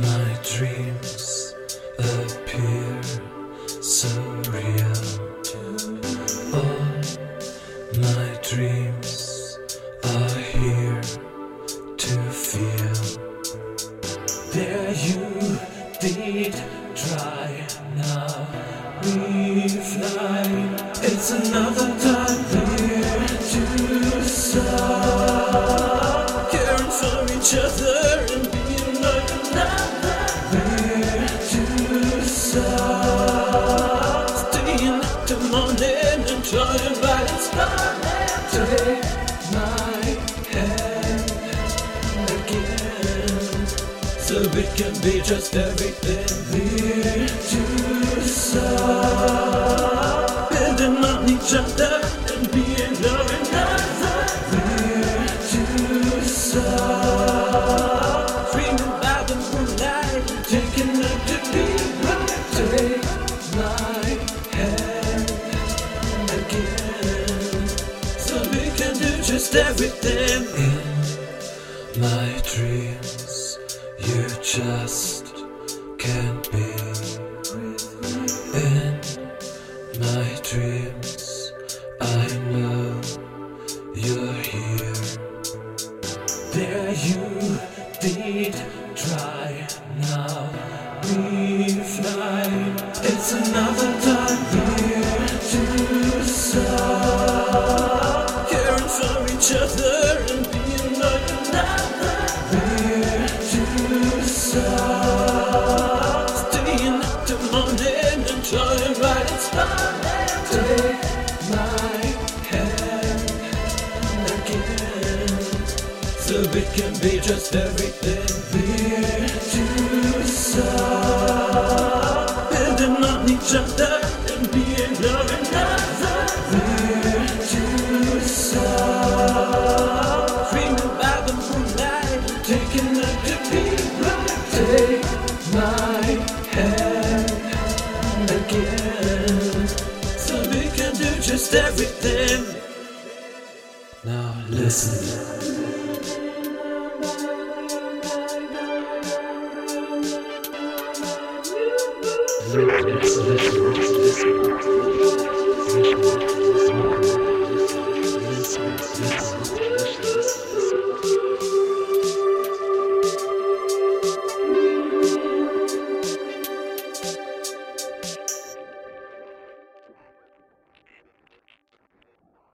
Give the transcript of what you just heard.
My dreams appear surreal. All my dreams are here to feel. There you did try. Now we fly. It's another time. Take my hand again. So we can be just everything to start. Just everything in my dreams. You just can't be in my dreams. I know you're here. There you did try. Now we fly. It's another time each other and like another. We're to start. Staying up till morning and trying right and start. Take my hand again. So we can be just everything we're to start. Building on each other lost everything. Now listen. Listen, listen, listen, listen.